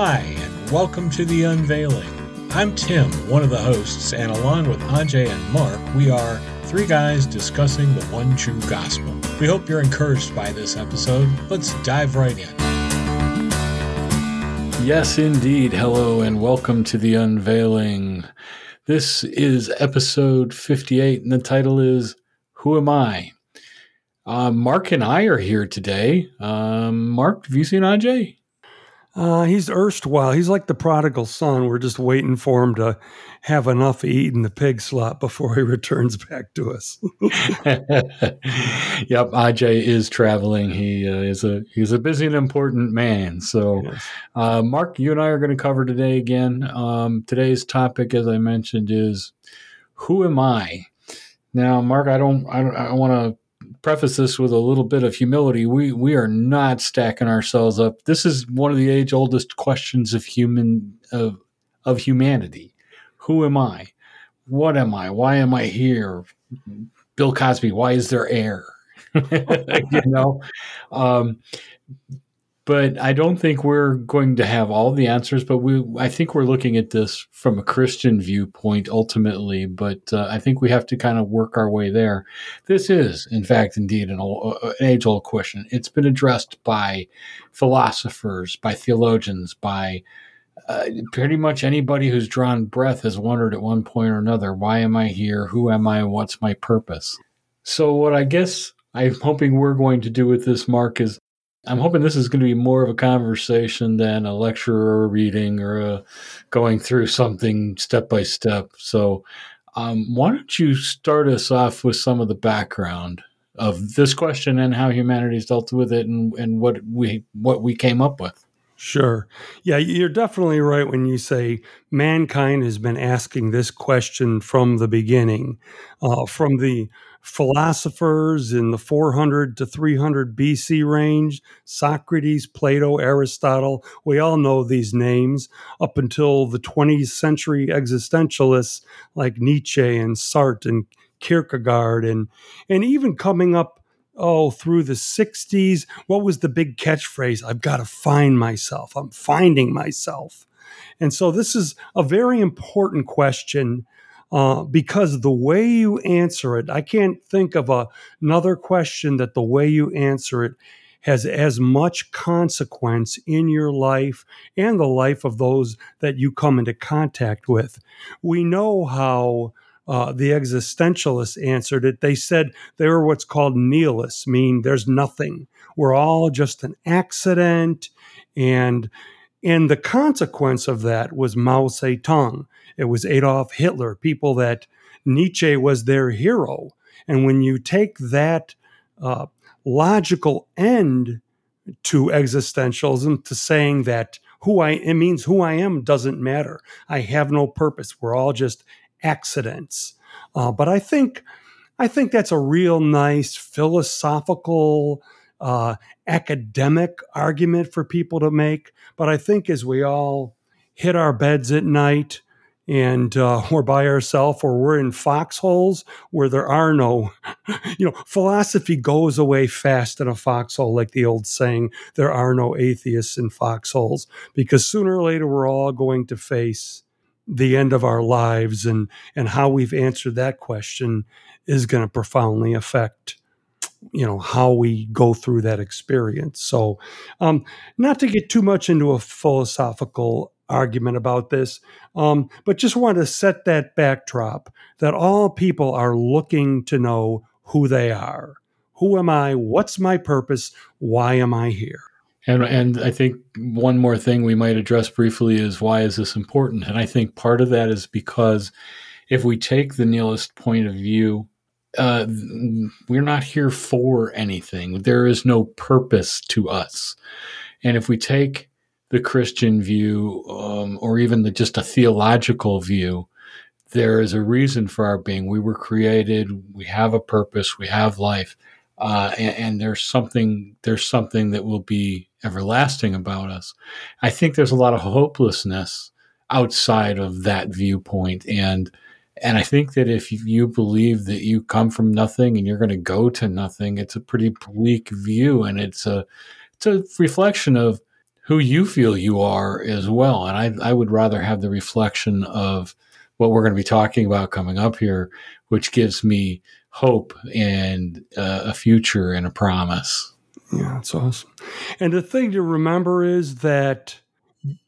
Hi, and welcome to The Unveiling. I'm Tim, one of the hosts, and along with Ajay and Mark, we are three guys discussing the one true gospel. We hope you're encouraged by this episode. Let's dive right in. Yes, indeed. Hello, and welcome to The Unveiling. This is episode 58, and the title is Who Am I? Uh, Mark and I are here today. Um, Mark, have you seen Ajay? Uh, he's erstwhile. He's like the prodigal son. We're just waiting for him to have enough to eat in the pig slot before he returns back to us. yep, Ajay is traveling. He uh, is a he's a busy and important man. So, yes. uh, Mark, you and I are going to cover today again. Um, today's topic, as I mentioned, is who am I? Now, Mark, I don't I, don't, I want to preface this with a little bit of humility. We we are not stacking ourselves up. This is one of the age oldest questions of human of of humanity. Who am I? What am I? Why am I here? Bill Cosby. Why is there air? you know, um, but I don't think we're going to have all the answers. But we, I think we're looking at this from a Christian viewpoint ultimately. But uh, I think we have to kind of work our way there. This is, in fact, indeed an, uh, an age-old question. It's been addressed by philosophers, by theologians, by uh, pretty much anybody who's drawn breath has wondered at one point or another, why am I here? Who am I? What's my purpose? So, what I guess I'm hoping we're going to do with this, Mark, is I'm hoping this is going to be more of a conversation than a lecture or a reading or a going through something step by step. So, um, why don't you start us off with some of the background of this question and how humanity's dealt with it and, and what we what we came up with? Sure. Yeah, you're definitely right when you say mankind has been asking this question from the beginning, uh, from the philosophers in the 400 to 300 BC range Socrates, Plato, Aristotle. We all know these names up until the 20th century existentialists like Nietzsche and Sartre and Kierkegaard, and, and even coming up oh, through the 60s. What was the big catchphrase? I've got to find myself. I'm finding myself. And so this is a very important question uh, because the way you answer it, I can't think of a, another question that the way you answer it has as much consequence in your life and the life of those that you come into contact with. We know how uh, the existentialists answered it. They said they were what's called nihilists, meaning there's nothing. We're all just an accident. And and the consequence of that was Mao Zedong. It was Adolf Hitler, people that Nietzsche was their hero. And when you take that uh, logical end to existentialism, to saying that who I it means who I am doesn't matter. I have no purpose. We're all just accidents. Uh, but I think I think that's a real nice philosophical uh, academic argument for people to make. But I think as we all hit our beds at night and uh, we're by ourselves or we're in foxholes where there are no, you know, philosophy goes away fast in a foxhole, like the old saying, there are no atheists in foxholes, because sooner or later we're all going to face the end of our lives and and how we've answered that question is going to profoundly affect you know how we go through that experience. So um, not to get too much into a philosophical argument about this um, but just want to set that backdrop that all people are looking to know who they are who am i what's my purpose why am i here and and I think one more thing we might address briefly is why is this important? And I think part of that is because if we take the nihilist point of view, uh, we're not here for anything. There is no purpose to us. And if we take the Christian view, um, or even the, just a theological view, there is a reason for our being. We were created. We have a purpose. We have life, uh, and, and, there's something. There's something that will be everlasting about us. I think there's a lot of hopelessness outside of that viewpoint, and and I think that if you believe that you come from nothing and you're going to go to nothing, it's a pretty bleak view, and it's a it's a reflection of who you feel you are as well. And I, I would rather have the reflection of what we're going to be talking about coming up here, which gives me hope and uh, a future and a promise. Yeah, that's awesome. And the thing to remember is that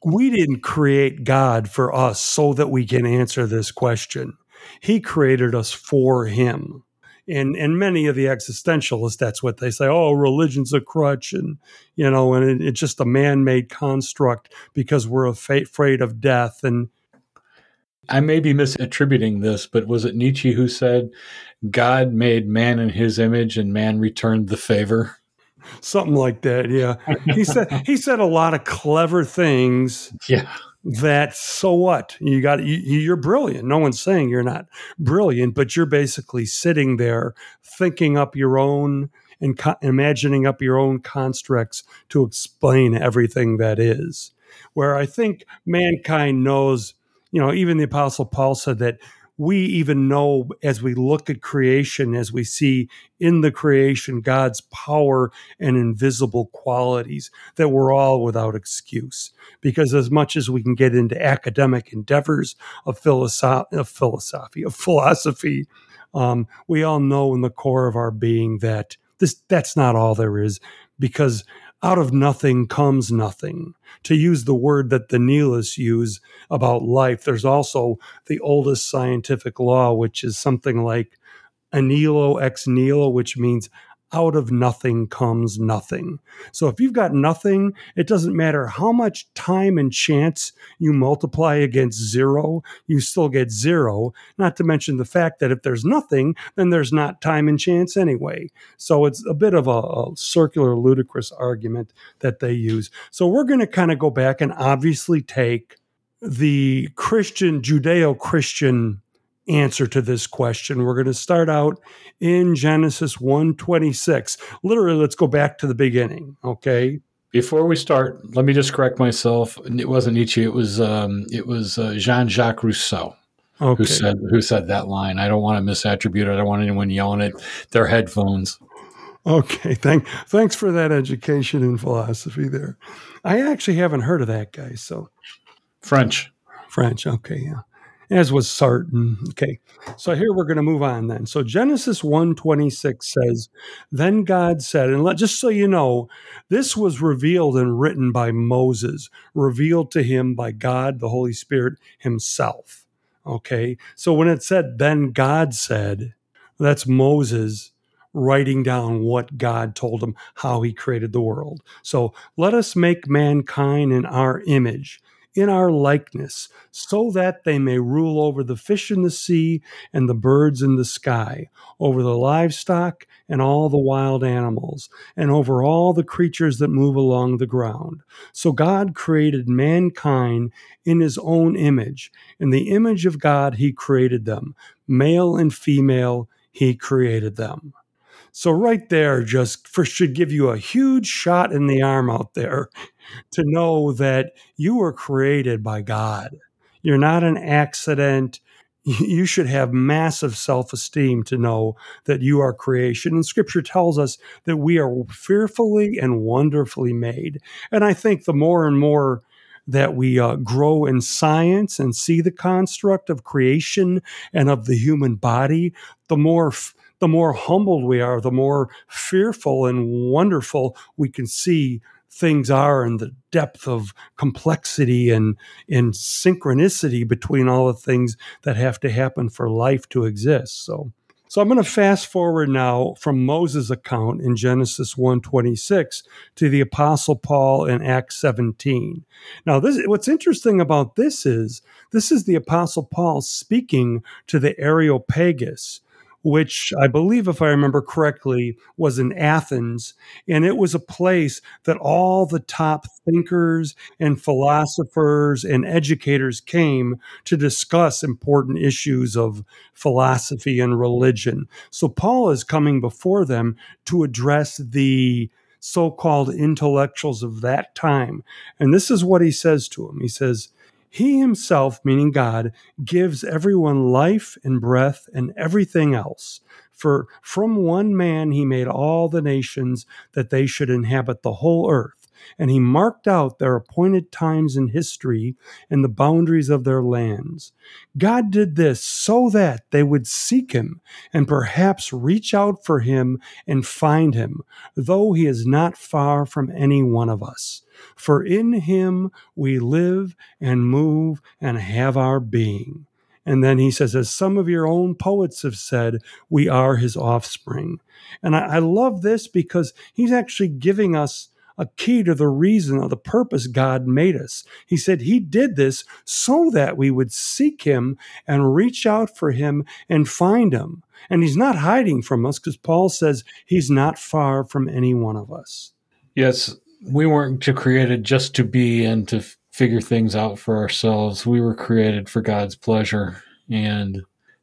we didn't create God for us so that we can answer this question. He created us for Him and and many of the existentialists that's what they say oh religion's a crutch and you know and it, it's just a man-made construct because we're afraid of death and i may be misattributing this but was it nietzsche who said god made man in his image and man returned the favor something like that yeah. He said he said a lot of clever things yeah that so what? You got you, you're brilliant. No one's saying you're not brilliant but you're basically sitting there thinking up your own and co- imagining up your own constructs to explain everything that is. Where i think mankind knows you know even the apostle paul said that we even know as we look at creation, as we see in the creation God's power and invisible qualities, that we're all without excuse. Because as much as we can get into academic endeavors of, philosoph- of philosophy, of philosophy, um, we all know in the core of our being that this that's not all there is, because out of nothing comes nothing. To use the word that the nihilists use about life, there's also the oldest scientific law, which is something like anilo ex nihilo, which means out of nothing comes nothing. So if you've got nothing, it doesn't matter how much time and chance you multiply against zero, you still get zero. Not to mention the fact that if there's nothing, then there's not time and chance anyway. So it's a bit of a, a circular, ludicrous argument that they use. So we're going to kind of go back and obviously take the Christian, Judeo Christian answer to this question. We're going to start out in Genesis 1:26. Literally, let's go back to the beginning, okay? Before we start, let me just correct myself. It wasn't Nietzsche. It was um, it was uh, Jean-Jacques Rousseau okay. who said who said that line. I don't want to misattribute it. I don't want anyone yelling at their headphones. Okay, thank thanks for that education in philosophy there. I actually haven't heard of that guy. So French. French. Okay, yeah as was Sartre. Okay, so here we're going to move on then. So Genesis 1.26 says, Then God said, and let, just so you know, this was revealed and written by Moses, revealed to him by God, the Holy Spirit himself. Okay, so when it said, Then God said, that's Moses writing down what God told him, how he created the world. So let us make mankind in our image in our likeness, so that they may rule over the fish in the sea and the birds in the sky, over the livestock and all the wild animals, and over all the creatures that move along the ground. So God created mankind in his own image. In the image of God, he created them. Male and female, he created them. So right there just for, should give you a huge shot in the arm out there to know that you were created by God. You're not an accident. You should have massive self esteem to know that you are creation. And scripture tells us that we are fearfully and wonderfully made. And I think the more and more that we uh, grow in science and see the construct of creation and of the human body, the more. F- the more humbled we are, the more fearful and wonderful we can see things are and the depth of complexity and, and synchronicity between all the things that have to happen for life to exist. So, so I'm going to fast forward now from Moses' account in Genesis 1:26 to the Apostle Paul in Acts 17. Now, this what's interesting about this is this is the Apostle Paul speaking to the Areopagus, which I believe, if I remember correctly, was in Athens. And it was a place that all the top thinkers and philosophers and educators came to discuss important issues of philosophy and religion. So Paul is coming before them to address the so called intellectuals of that time. And this is what he says to them. He says, he himself, meaning God, gives everyone life and breath and everything else. For from one man he made all the nations that they should inhabit the whole earth. And he marked out their appointed times in history and the boundaries of their lands. God did this so that they would seek him and perhaps reach out for him and find him, though he is not far from any one of us. For in him we live and move and have our being. And then he says, as some of your own poets have said, we are his offspring. And I, I love this because he's actually giving us a key to the reason or the purpose God made us. He said he did this so that we would seek him and reach out for him and find him. And he's not hiding from us because Paul says he's not far from any one of us. Yes, we weren't created just to be and to figure things out for ourselves. We were created for God's pleasure. And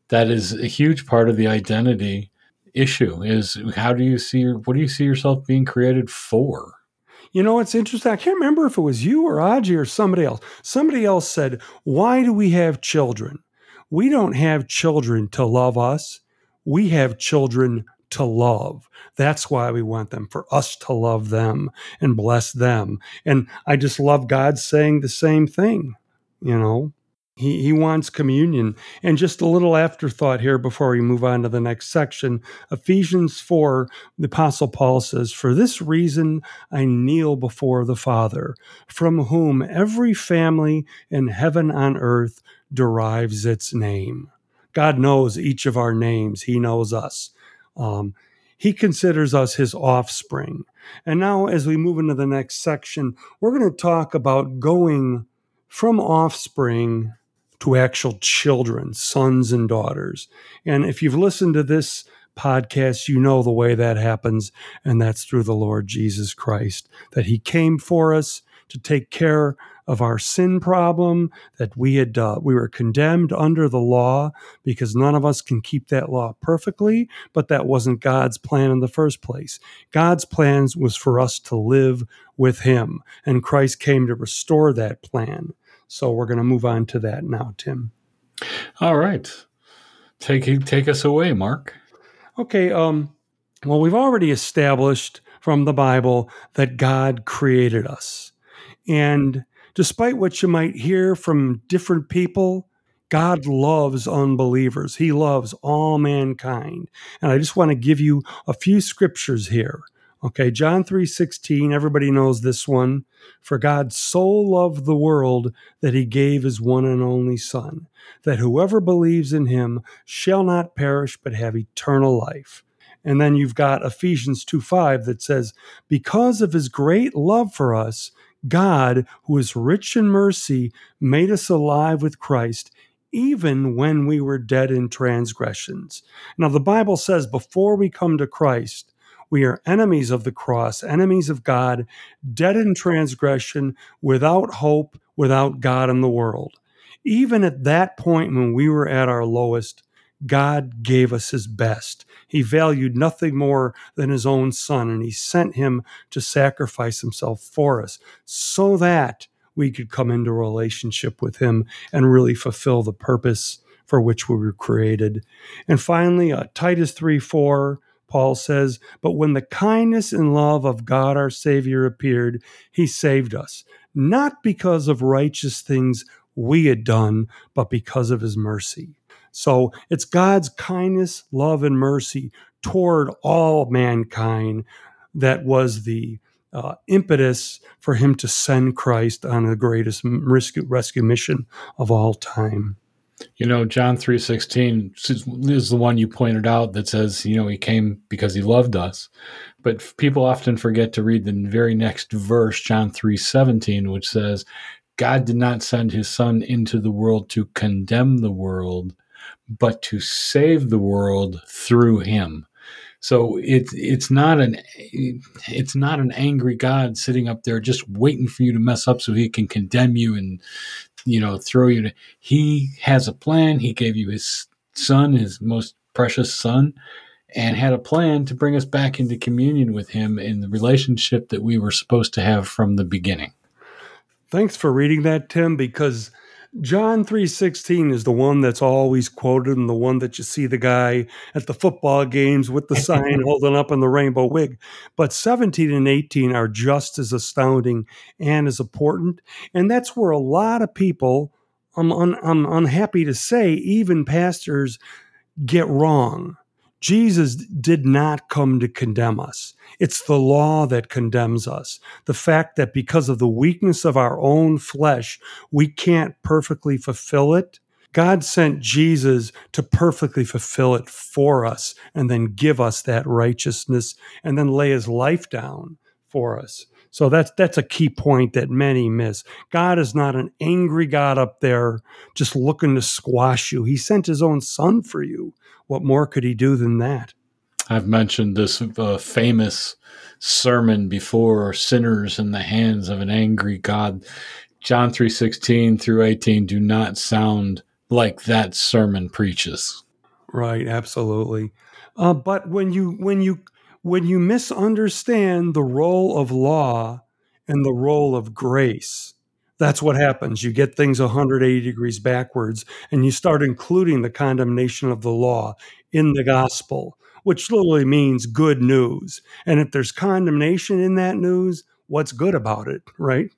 that is a huge part of the identity issue is how do you see what do you see yourself being created for? You know, it's interesting. I can't remember if it was you or Ajay or somebody else. Somebody else said, Why do we have children? We don't have children to love us. We have children to love. That's why we want them, for us to love them and bless them. And I just love God saying the same thing, you know. He, he wants communion. And just a little afterthought here before we move on to the next section Ephesians 4, the Apostle Paul says, For this reason I kneel before the Father, from whom every family in heaven on earth derives its name. God knows each of our names, He knows us. Um, he considers us his offspring. And now, as we move into the next section, we're going to talk about going from offspring to actual children, sons and daughters. And if you've listened to this podcast, you know the way that happens, and that's through the Lord Jesus Christ, that He came for us to take care of our sin problem that we had uh, we were condemned under the law because none of us can keep that law perfectly but that wasn't God's plan in the first place. God's plans was for us to live with him and Christ came to restore that plan so we're going to move on to that now, Tim. All right. Take take us away, Mark. Okay, um well we've already established from the Bible that God created us. And despite what you might hear from different people, God loves unbelievers. He loves all mankind. And I just want to give you a few scriptures here. Okay, John 3:16, everybody knows this one. For God so loved the world that he gave his one and only son, that whoever believes in him shall not perish but have eternal life. And then you've got Ephesians 2:5 that says, "Because of his great love for us, God, who is rich in mercy, made us alive with Christ." Even when we were dead in transgressions. Now, the Bible says before we come to Christ, we are enemies of the cross, enemies of God, dead in transgression, without hope, without God in the world. Even at that point when we were at our lowest, God gave us his best. He valued nothing more than his own son, and he sent him to sacrifice himself for us so that we could come into relationship with him and really fulfill the purpose for which we were created. And finally, uh, Titus 3 4 Paul says, But when the kindness and love of God our Savior appeared, he saved us, not because of righteous things we had done, but because of his mercy. So it's God's kindness, love, and mercy toward all mankind that was the uh, impetus for him to send Christ on the greatest rescue, rescue mission of all time. You know, John 3:16 is the one you pointed out that says, you know, he came because he loved us. But people often forget to read the very next verse, John 3:17, which says, God did not send his son into the world to condemn the world, but to save the world through him. So it's it's not an it's not an angry God sitting up there just waiting for you to mess up so he can condemn you and you know, throw you to, he has a plan. He gave you his son, his most precious son, and had a plan to bring us back into communion with him in the relationship that we were supposed to have from the beginning. Thanks for reading that, Tim, because John 3:16 is the one that's always quoted and the one that you see the guy at the football games with the sign holding up in the rainbow wig. But 17 and 18 are just as astounding and as important, and that's where a lot of people I'm, un, I'm unhappy to say even pastors get wrong. Jesus did not come to condemn us. It's the law that condemns us. The fact that because of the weakness of our own flesh, we can't perfectly fulfill it. God sent Jesus to perfectly fulfill it for us and then give us that righteousness and then lay his life down for us. So that's that's a key point that many miss. God is not an angry God up there just looking to squash you. He sent his own son for you. What more could he do than that? I've mentioned this uh, famous sermon before sinners in the hands of an angry God. John 3:16 through 18 do not sound like that sermon preaches. Right, absolutely. Uh, but when you when you when you misunderstand the role of law and the role of grace, that's what happens. You get things 180 degrees backwards and you start including the condemnation of the law in the gospel, which literally means good news. And if there's condemnation in that news, what's good about it, right?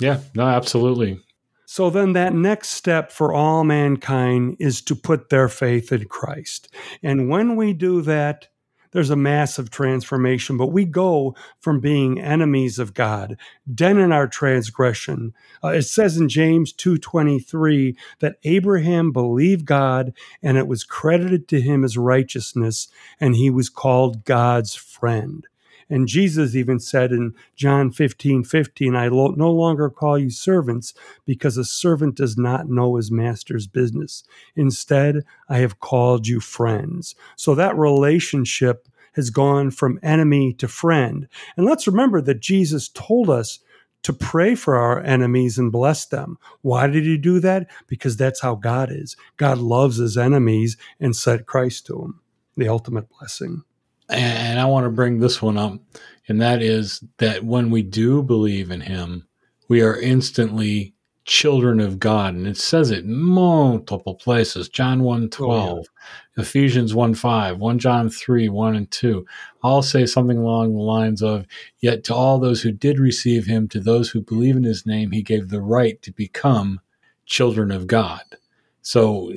Yeah, no, absolutely. So then that next step for all mankind is to put their faith in Christ. And when we do that, there's a massive transformation, but we go from being enemies of God, den in our transgression. Uh, it says in James 2:23 that Abraham believed God and it was credited to him as righteousness and he was called God's friend. And Jesus even said in John 15 15, I lo- no longer call you servants because a servant does not know his master's business. Instead, I have called you friends. So that relationship has gone from enemy to friend. And let's remember that Jesus told us to pray for our enemies and bless them. Why did he do that? Because that's how God is. God loves his enemies and sent Christ to them, the ultimate blessing and I want to bring this one up, and that is that when we do believe in Him, we are instantly children of God, and it says it multiple places. John 1 12, oh, yeah. Ephesians 1 5, 1 John 3 1 and 2. I'll say something along the lines of, Yet to all those who did receive Him, to those who believe in His name, He gave the right to become children of God. So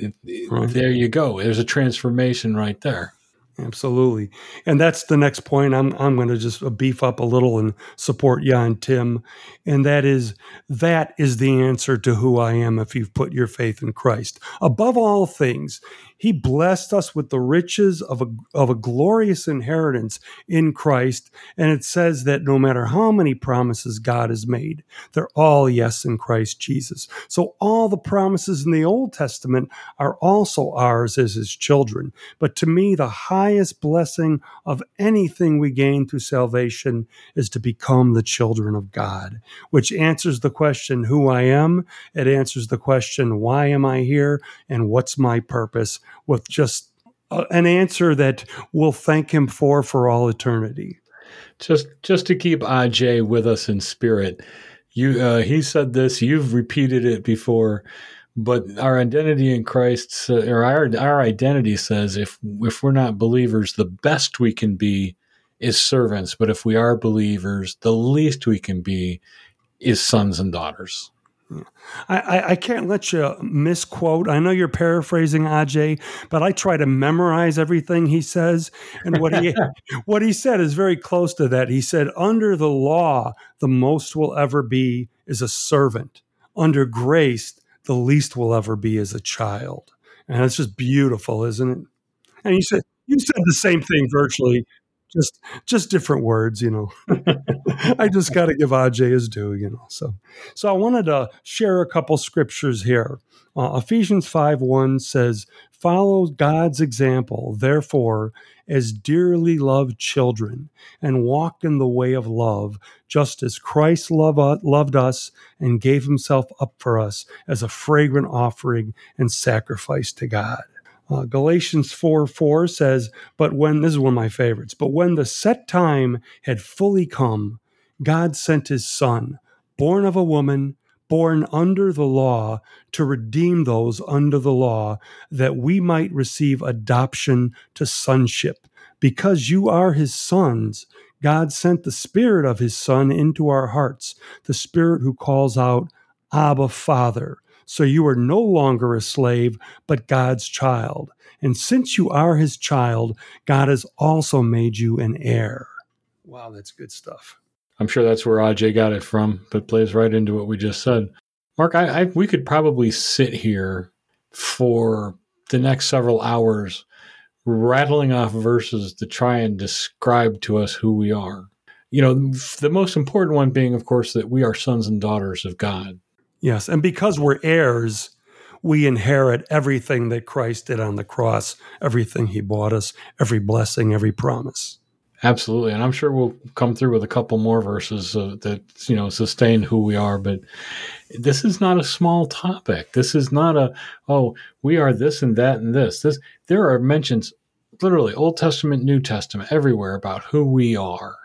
right. there you go. There's a transformation right there. Absolutely. And that's the next point. I'm, I'm going to just uh, beef up a little and support Jan Tim. And that is, that is the answer to who I am if you've put your faith in Christ. Above all things, he blessed us with the riches of a, of a glorious inheritance in Christ. And it says that no matter how many promises God has made, they're all yes in Christ Jesus. So all the promises in the Old Testament are also ours as his children. But to me, the highest blessing of anything we gain through salvation is to become the children of God, which answers the question who I am. It answers the question, why am I here? And what's my purpose? with just an answer that we'll thank him for for all eternity. Just just to keep Aj with us in spirit, you uh, he said this. You've repeated it before, but our identity in Christ, uh, or our our identity says, if if we're not believers, the best we can be is servants. But if we are believers, the least we can be is sons and daughters. I, I, can't let you misquote. I know you're paraphrasing Aj, but I try to memorize everything he says. And what he what he said is very close to that. He said, "Under the law, the most will ever be is a servant. Under grace, the least we'll ever be is a child." And it's just beautiful, isn't it? And you said you said the same thing virtually just just different words, you know. I just got to give Aj his due, you know. So, so I wanted to share a couple scriptures here. Uh, Ephesians five one says, "Follow God's example, therefore, as dearly loved children, and walk in the way of love, just as Christ uh, loved us and gave Himself up for us as a fragrant offering and sacrifice to God." Uh, Galatians 4 4 says, But when, this is one of my favorites, but when the set time had fully come, God sent his son, born of a woman, born under the law to redeem those under the law, that we might receive adoption to sonship. Because you are his sons, God sent the Spirit of his Son into our hearts, the Spirit who calls out, Abba, Father. So you are no longer a slave, but God's child. And since you are his child, God has also made you an heir. Wow, that's good stuff. I'm sure that's where Aj got it from, but plays right into what we just said. Mark, I, I, we could probably sit here for the next several hours rattling off verses to try and describe to us who we are. You know, the most important one being, of course, that we are sons and daughters of God. Yes. And because we're heirs, we inherit everything that Christ did on the cross, everything he bought us, every blessing, every promise. Absolutely, and I'm sure we'll come through with a couple more verses uh, that you know sustain who we are. But this is not a small topic. This is not a oh we are this and that and this. This there are mentions, literally Old Testament, New Testament, everywhere about who we are.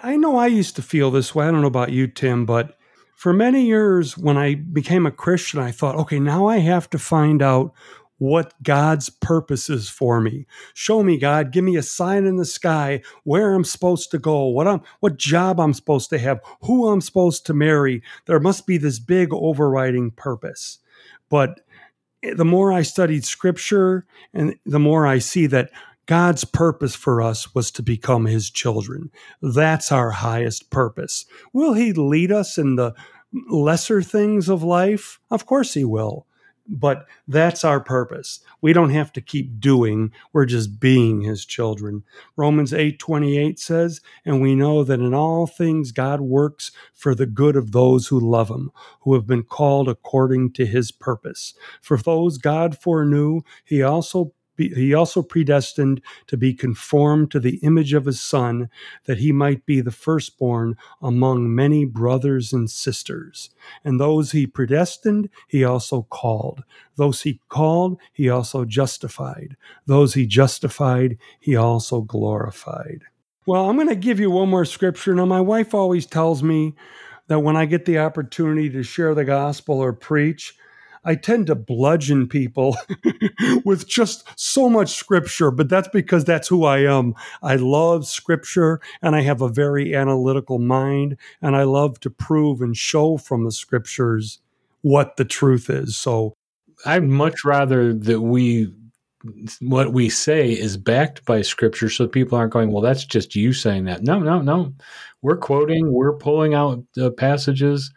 I know I used to feel this way. I don't know about you, Tim, but for many years when I became a Christian, I thought, okay, now I have to find out what God's purpose is for me. Show me, God, give me a sign in the sky where I'm supposed to go, what I'm what job I'm supposed to have, who I'm supposed to marry. There must be this big overriding purpose. But eh, the more I studied scripture and the more I see that God's purpose for us was to become his children. That's our highest purpose. Will he lead us in the lesser things of life? Of course he will but that's our purpose. We don't have to keep doing we're just being his children. Romans 8:28 says and we know that in all things god works for the good of those who love him who have been called according to his purpose. For those god foreknew he also he also predestined to be conformed to the image of his son, that he might be the firstborn among many brothers and sisters. And those he predestined, he also called. Those he called, he also justified. Those he justified, he also glorified. Well, I'm going to give you one more scripture. Now, my wife always tells me that when I get the opportunity to share the gospel or preach, I tend to bludgeon people with just so much scripture, but that's because that's who I am. I love scripture and I have a very analytical mind and I love to prove and show from the scriptures what the truth is. So I'd much rather that we what we say is backed by scripture so people aren't going well that's just you saying that no no no we're quoting we're pulling out uh, passages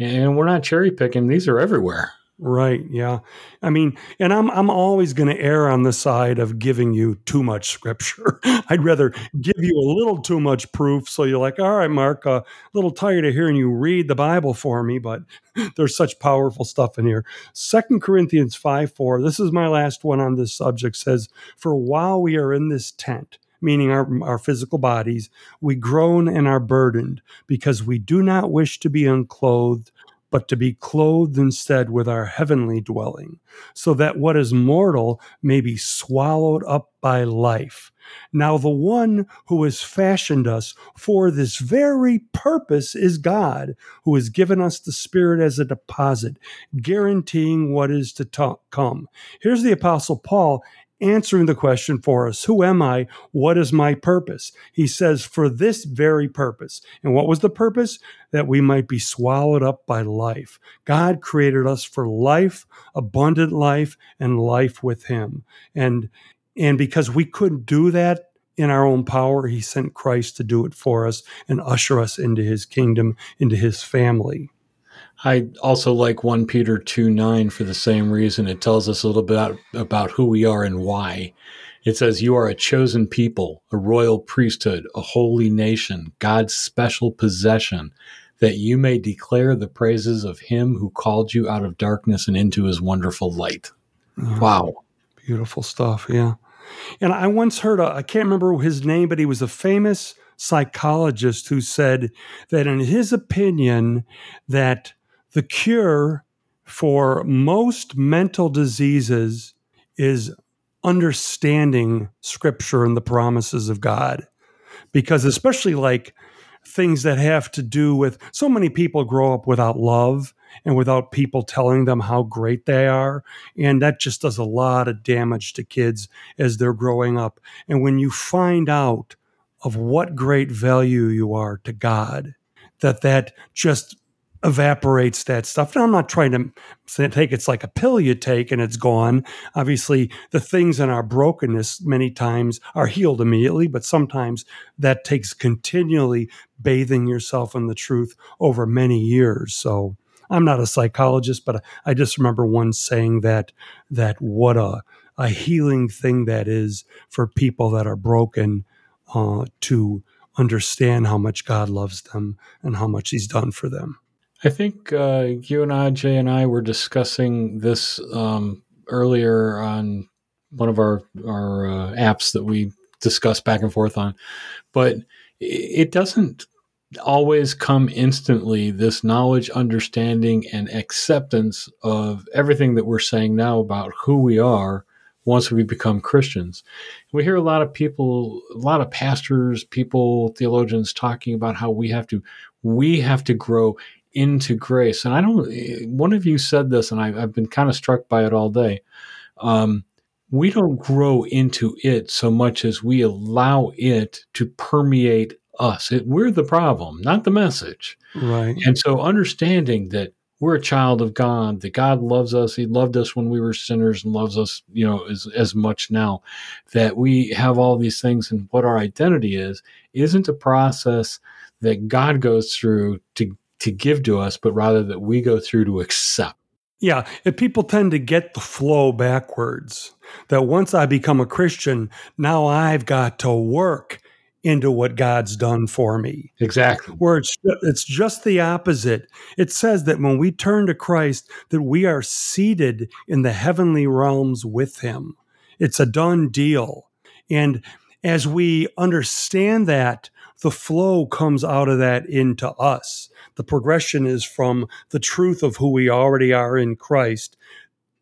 and we're not cherry picking these are everywhere Right. Yeah. I mean, and I'm I'm always going to err on the side of giving you too much scripture. I'd rather give you a little too much proof, so you're like, all right, Mark, uh, a little tired of hearing you read the Bible for me, but there's such powerful stuff in here. Second Corinthians five four. This is my last one on this subject. Says, for while we are in this tent meaning our, our physical bodies, we groan and are burdened because we do not wish to be unclothed, but to be clothed instead with our heavenly dwelling, so that what is mortal may be swallowed up by life. Now, the one who has fashioned us for this very purpose is God, who has given us the Spirit as a deposit, guaranteeing what is to come. Here's the Apostle Paul answering the question for us Who am I? What is my purpose? He says, For this very purpose. And what was the purpose? That we might be swallowed up by life. God created us for life, abundant life, and life with Him. And and because we couldn't do that in our own power, He sent Christ to do it for us and usher us into His kingdom, into His family. I also like 1 Peter 2 9 for the same reason. It tells us a little bit about, about who we are and why. It says, You are a chosen people, a royal priesthood, a holy nation, God's special possession, that you may declare the praises of him who called you out of darkness and into his wonderful light. Wow. Beautiful stuff. Yeah. And I once heard, I can't remember his name, but he was a famous psychologist who said that in his opinion, that the cure for most mental diseases is understanding scripture and the promises of God. Because, especially like things that have to do with so many people grow up without love and without people telling them how great they are. And that just does a lot of damage to kids as they're growing up. And when you find out of what great value you are to God, that that just evaporates that stuff. Now, I'm not trying to take it's like a pill you take and it's gone. Obviously, the things in our brokenness many times are healed immediately, but sometimes that takes continually bathing yourself in the truth over many years. So I'm not a psychologist, but I just remember one saying that that what a a healing thing that is for people that are broken uh, to understand how much God loves them and how much He's done for them. I think uh, you and Ajay and I were discussing this um, earlier on one of our our uh, apps that we discuss back and forth on, but it doesn't always come instantly. This knowledge, understanding, and acceptance of everything that we're saying now about who we are once we become Christians. We hear a lot of people, a lot of pastors, people, theologians talking about how we have to we have to grow into grace. And I don't, one of you said this, and I, have been kind of struck by it all day. Um, we don't grow into it so much as we allow it to permeate us. It, we're the problem, not the message. Right. And so understanding that we're a child of God, that God loves us. He loved us when we were sinners and loves us, you know, as, as much now. That we have all these things and what our identity is, isn't a process that God goes through to to give to us, but rather that we go through to accept. Yeah, if people tend to get the flow backwards, that once I become a Christian, now I've got to work into what God's done for me. Exactly. Where it's it's just the opposite. It says that when we turn to Christ that we are seated in the heavenly realms with him. It's a done deal. And as we understand that, the flow comes out of that into us. The progression is from the truth of who we already are in Christ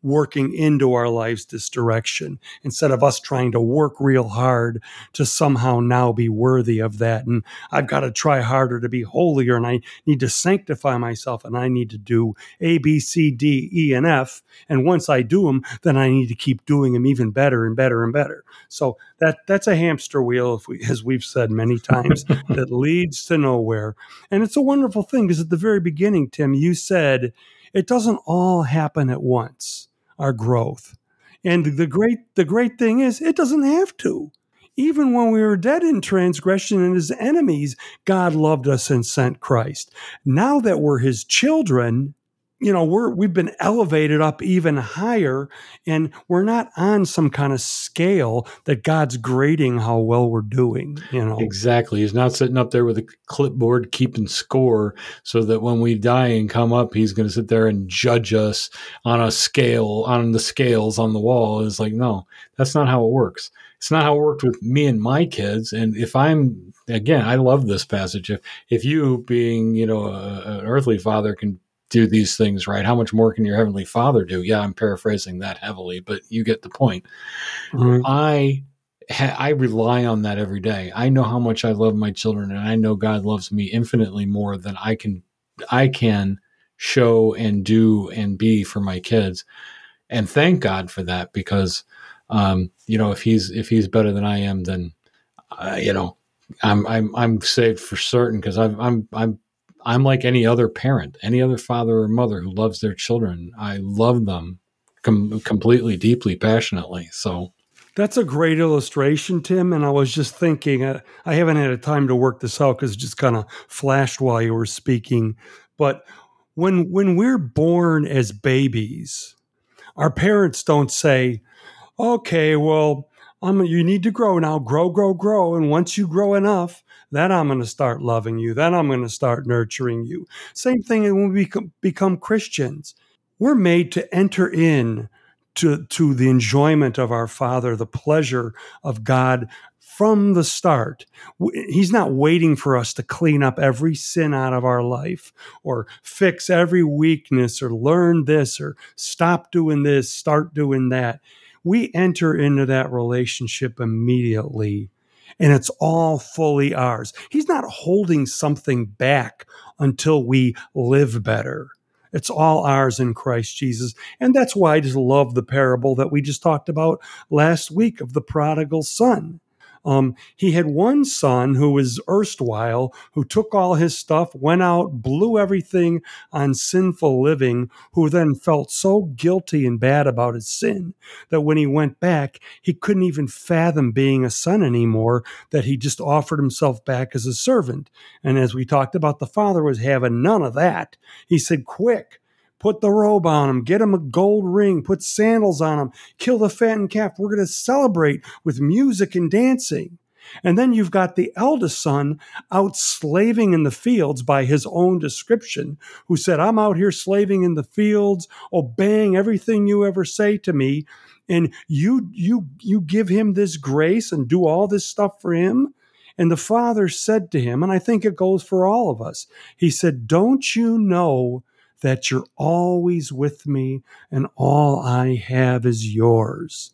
working into our lives this direction instead of us trying to work real hard to somehow now be worthy of that. And I've got to try harder to be holier and I need to sanctify myself and I need to do A, B, C, D, E, and F. And once I do them, then I need to keep doing them even better and better and better. So that that's a hamster wheel, if we, as we've said many times, that leads to nowhere. And it's a wonderful thing because at the very beginning, Tim, you said it doesn't all happen at once our growth. And the great the great thing is it doesn't have to. Even when we were dead in transgression and his enemies, God loved us and sent Christ. Now that we're his children, you know we're we've been elevated up even higher and we're not on some kind of scale that god's grading how well we're doing you know? Exactly he's not sitting up there with a clipboard keeping score so that when we die and come up he's going to sit there and judge us on a scale on the scales on the wall. It's like no that's not how it works. It's not how it worked with me and my kids and if i'm again i love this passage. If if you being you know an earthly father can do these things right, how much more can your heavenly Father do? Yeah, I'm paraphrasing that heavily, but you get the point. Mm-hmm. I I rely on that every day. I know how much I love my children, and I know God loves me infinitely more than I can I can show and do and be for my kids. And thank God for that because um, you know if he's if he's better than I am, then uh, you know I'm I'm I'm saved for certain because I'm I'm I'm I'm like any other parent, any other father or mother who loves their children. I love them com- completely, deeply, passionately. So that's a great illustration, Tim. And I was just thinking, uh, I haven't had a time to work this out because it just kind of flashed while you were speaking. But when when we're born as babies, our parents don't say, "Okay, well, I'm, you need to grow now, grow, grow, grow, and once you grow enough, then I'm going to start loving you. Then I'm going to start nurturing you. Same thing when we become, Christians. We're made to enter in to, to the enjoyment of our Father, the pleasure of God from the start. He's not waiting for us to clean up every sin out of our life or fix every weakness or learn this or stop doing this, start doing that. We enter into that relationship immediately and it's all fully ours. He's not holding something back until we live better. It's all ours in Christ Jesus. And that's why I just love the parable that we just talked about last week of the prodigal son. Um, he had one son who was erstwhile, who took all his stuff, went out, blew everything on sinful living, who then felt so guilty and bad about his sin that when he went back, he couldn't even fathom being a son anymore, that he just offered himself back as a servant. And as we talked about, the father was having none of that. He said, Quick, Put the robe on him, get him a gold ring, put sandals on him, kill the fattened calf. We're going to celebrate with music and dancing. And then you've got the eldest son out slaving in the fields by his own description, who said, I'm out here slaving in the fields, obeying everything you ever say to me. And you you you give him this grace and do all this stuff for him. And the father said to him, and I think it goes for all of us, he said, Don't you know that you're always with me and all I have is yours.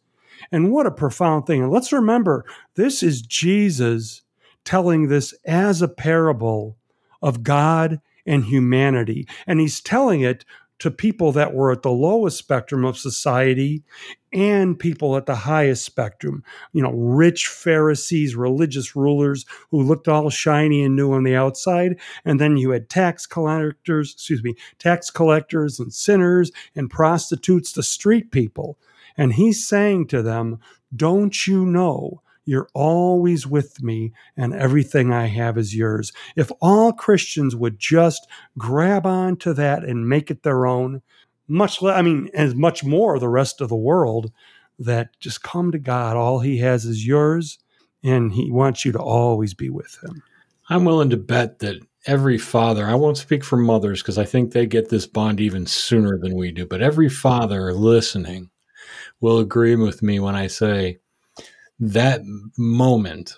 And what a profound thing. And let's remember, this is Jesus telling this as a parable of God and humanity. And he's telling it to people that were at the lowest spectrum of society and people at the highest spectrum. You know, rich Pharisees, religious rulers who looked all shiny and new on the outside. And then you had tax collectors, excuse me, tax collectors and sinners and prostitutes, the street people. And he's saying to them, Don't you know you're always with me, and everything I have is yours. If all Christians would just grab onto that and make it their own, much less, I mean, as much more the rest of the world, that just come to God. All He has is yours, and He wants you to always be with Him. I'm willing to bet that every father, I won't speak for mothers because I think they get this bond even sooner than we do, but every father listening will agree with me when I say that moment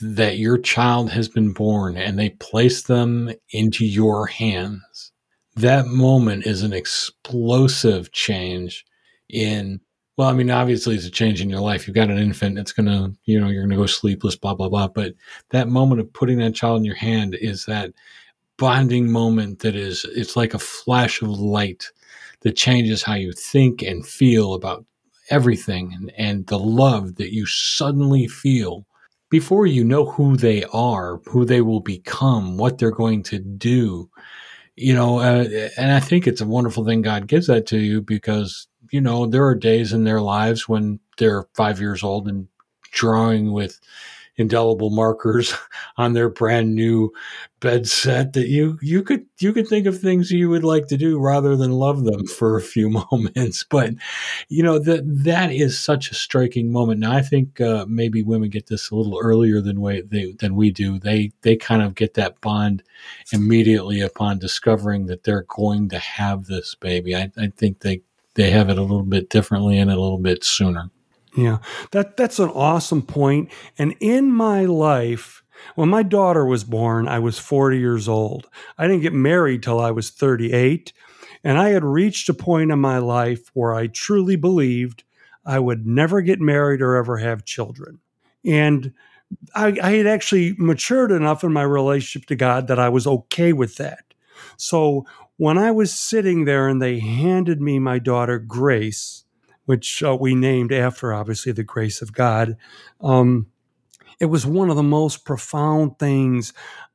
that your child has been born and they place them into your hands, that moment is an explosive change in well, I mean, obviously it's a change in your life. You've got an infant, it's gonna, you know, you're gonna go sleepless, blah, blah, blah. But that moment of putting that child in your hand is that bonding moment that is it's like a flash of light that changes how you think and feel about everything and, and the love that you suddenly feel before you know who they are, who they will become, what they're going to do. You know, uh, and I think it's a wonderful thing God gives that to you because, you know, there are days in their lives when they're five years old and drawing with indelible markers on their brand new bed set that you you could you could think of things you would like to do rather than love them for a few moments. But you know that that is such a striking moment. Now i think uh, maybe women get this a little earlier than way they than we do. They they kind of get that bond immediately upon discovering that they're going to have this baby. I, I think they they have it a little bit differently and a little bit sooner yeah, that that's an awesome point. And in my life, when my daughter was born, I was 40 years old. I didn't get married till I was 38, and I had reached a point in my life where I truly believed I would never get married or ever have children. And I, I had actually matured enough in my relationship to God that I was okay with that. So when I was sitting there and they handed me my daughter Grace, which uh, we named after, obviously, the grace of God. Um, it was one of the most profound things.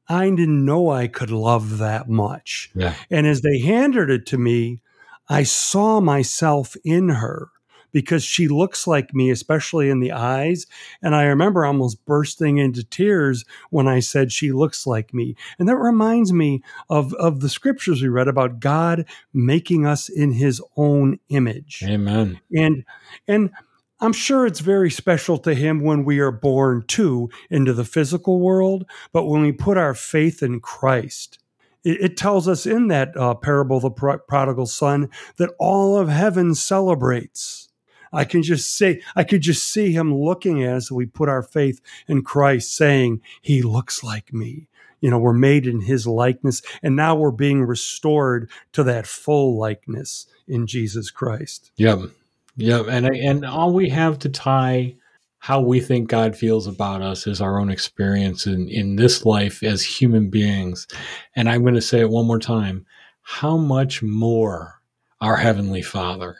I didn't know I could love that much. Yeah. And as they handed it to me, I saw myself in her because she looks like me, especially in the eyes. And I remember almost bursting into tears when I said she looks like me. And that reminds me of, of the scriptures we read about God making us in his own image. Amen. And, and, I'm sure it's very special to him when we are born too into the physical world, but when we put our faith in Christ, it, tells us in that uh, parable, the prodigal son, that all of heaven celebrates. I can just say, I could just see him looking at us. We put our faith in Christ, saying, He looks like me. You know, we're made in His likeness, and now we're being restored to that full likeness in Jesus Christ. Yep, yep. And and all we have to tie how we think God feels about us is our own experience in in this life as human beings. And I'm going to say it one more time how much more our Heavenly Father.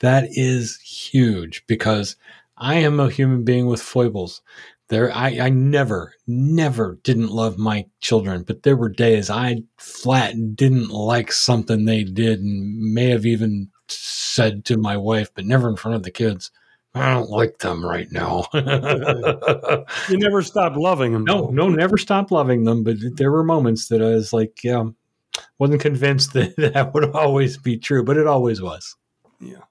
That is huge because I am a human being with foibles. There, I, I never, never didn't love my children, but there were days I flat didn't like something they did and may have even said to my wife, but never in front of the kids. I don't like them right now. you never stopped loving them. No, no, never stopped loving them. But there were moments that I was like, yeah, wasn't convinced that that would always be true, but it always was. Yeah.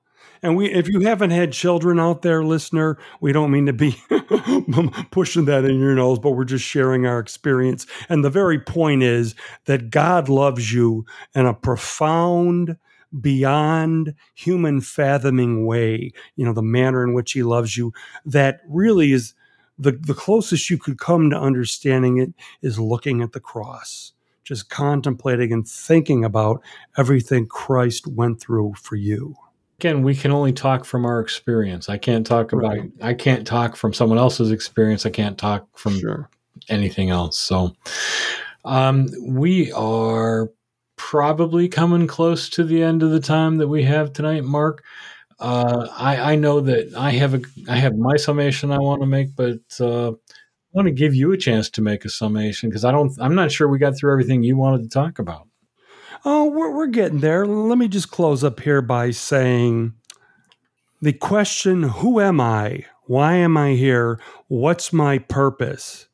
And we, if you haven't had children out there, listener, we don't mean to be pushing that in your nose, but we're just sharing our experience. And the very point is that God loves you in a profound, beyond human fathoming way. You know, the manner in which He loves you, that really is the, the closest you could come to understanding it is looking at the cross just contemplating and thinking about everything Christ went through for you. Again, we can only talk from our experience. I can't talk about right. I can't talk from someone else's experience. I can't talk from sure. anything else. So um, we are probably coming close to the end of the time that we have tonight, Mark. Uh, I, I know that I have a I have my summation I want to make, but uh, want to give you a chance to make a summation because I don't. I'm not sure we got through everything you wanted to talk about. Oh, we're we're getting there. Let me just close up here by saying the question: Who am I? Why am I here? What's my purpose?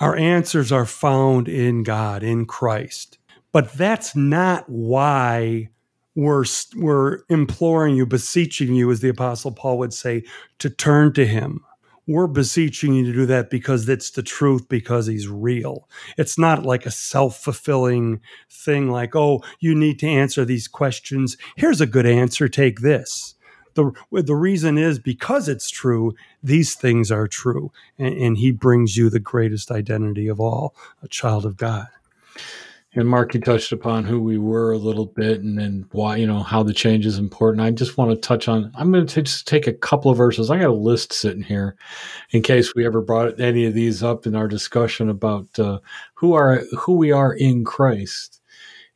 Our answers are found in God, in Christ. But that's not why we're, we're imploring you, beseeching you, as the Apostle Paul would say, to turn to Him we're beseeching you to do that because it's the truth, because he's real. It's not like a self fulfilling thing like, oh, you need to answer these questions. Here's a good answer, take this. The, the reason is because it's true, these things are true. And, and he brings you the greatest identity of all, a child of God. And Mark, you touched upon who we were a little bit and then why, you know, how the change is important. I just want to touch on, I'm going to just take a couple of verses. I got a list sitting here in case we ever brought any of these up in our discussion about uh, who are, who we are in Christ.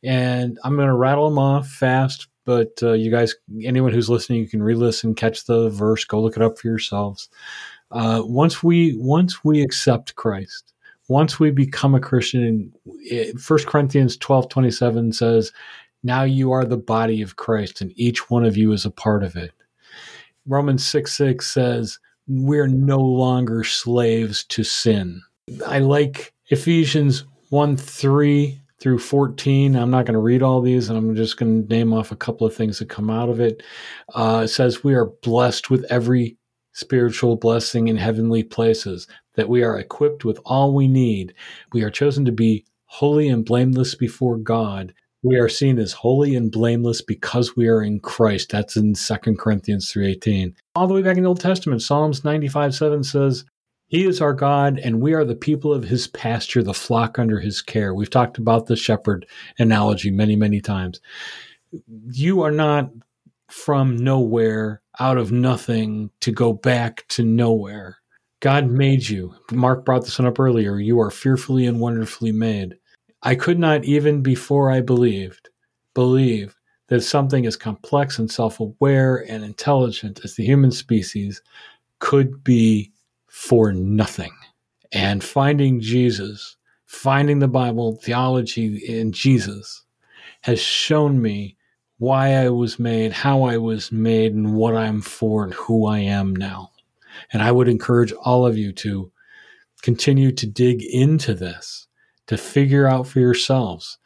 And I'm going to rattle them off fast, but uh, you guys, anyone who's listening, you can re-listen, catch the verse, go look it up for yourselves. Uh, once we, once we accept Christ, once we become a Christian, First Corinthians 12 27 says, Now you are the body of Christ, and each one of you is a part of it. Romans 6 6 says, We're no longer slaves to sin. I like Ephesians 1 3 through 14. I'm not going to read all these, and I'm just going to name off a couple of things that come out of it. Uh, it says, We are blessed with every spiritual blessing in heavenly places that we are equipped with all we need. We are chosen to be holy and blameless before God. We are seen as holy and blameless because we are in Christ. That's in 2 Corinthians 3.18. All the way back in the Old Testament, Psalms 95 7 says, He is our God, and we are the people of his pasture, the flock under his care. We've talked about the shepherd analogy many, many times. You are not from nowhere, out of nothing, to go back to nowhere. God made you. Mark brought this one up earlier. You are fearfully and wonderfully made. I could not, even before I believed, believe that something as complex and self aware and intelligent as the human species could be for nothing. And finding Jesus, finding the Bible, theology in Jesus, has shown me why I was made, how I was made, and what I'm for, and who I am now. And I would encourage all of you to continue to dig into this, to figure out for yourselves,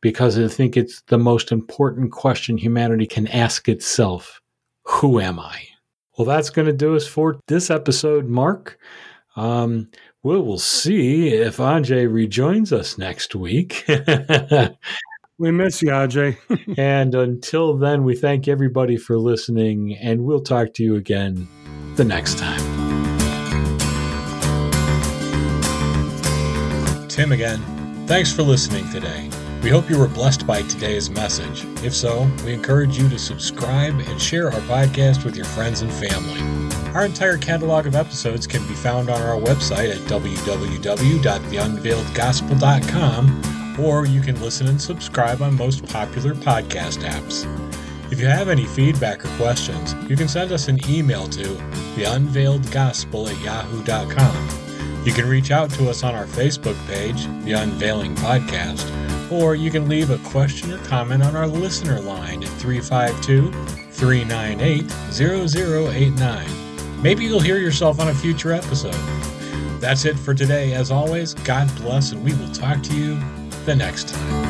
because I think it's the most important question humanity can ask itself Who am I? Well, that's going to do us for this episode, Mark. Um, we will see if Ajay rejoins us next week. we miss you, Ajay. and until then, we thank everybody for listening, and we'll talk to you again the next time. Tim again. Thanks for listening today. We hope you were blessed by today's message. If so, we encourage you to subscribe and share our podcast with your friends and family. Our entire catalog of episodes can be found on our website at www.theunveiledgospel.com or you can listen and subscribe on most popular podcast apps. If you have any feedback or questions, you can send us an email to theunveiledgospel at yahoo.com. You can reach out to us on our Facebook page, The Unveiling Podcast, or you can leave a question or comment on our listener line at 352 398 0089. Maybe you'll hear yourself on a future episode. That's it for today. As always, God bless, and we will talk to you the next time.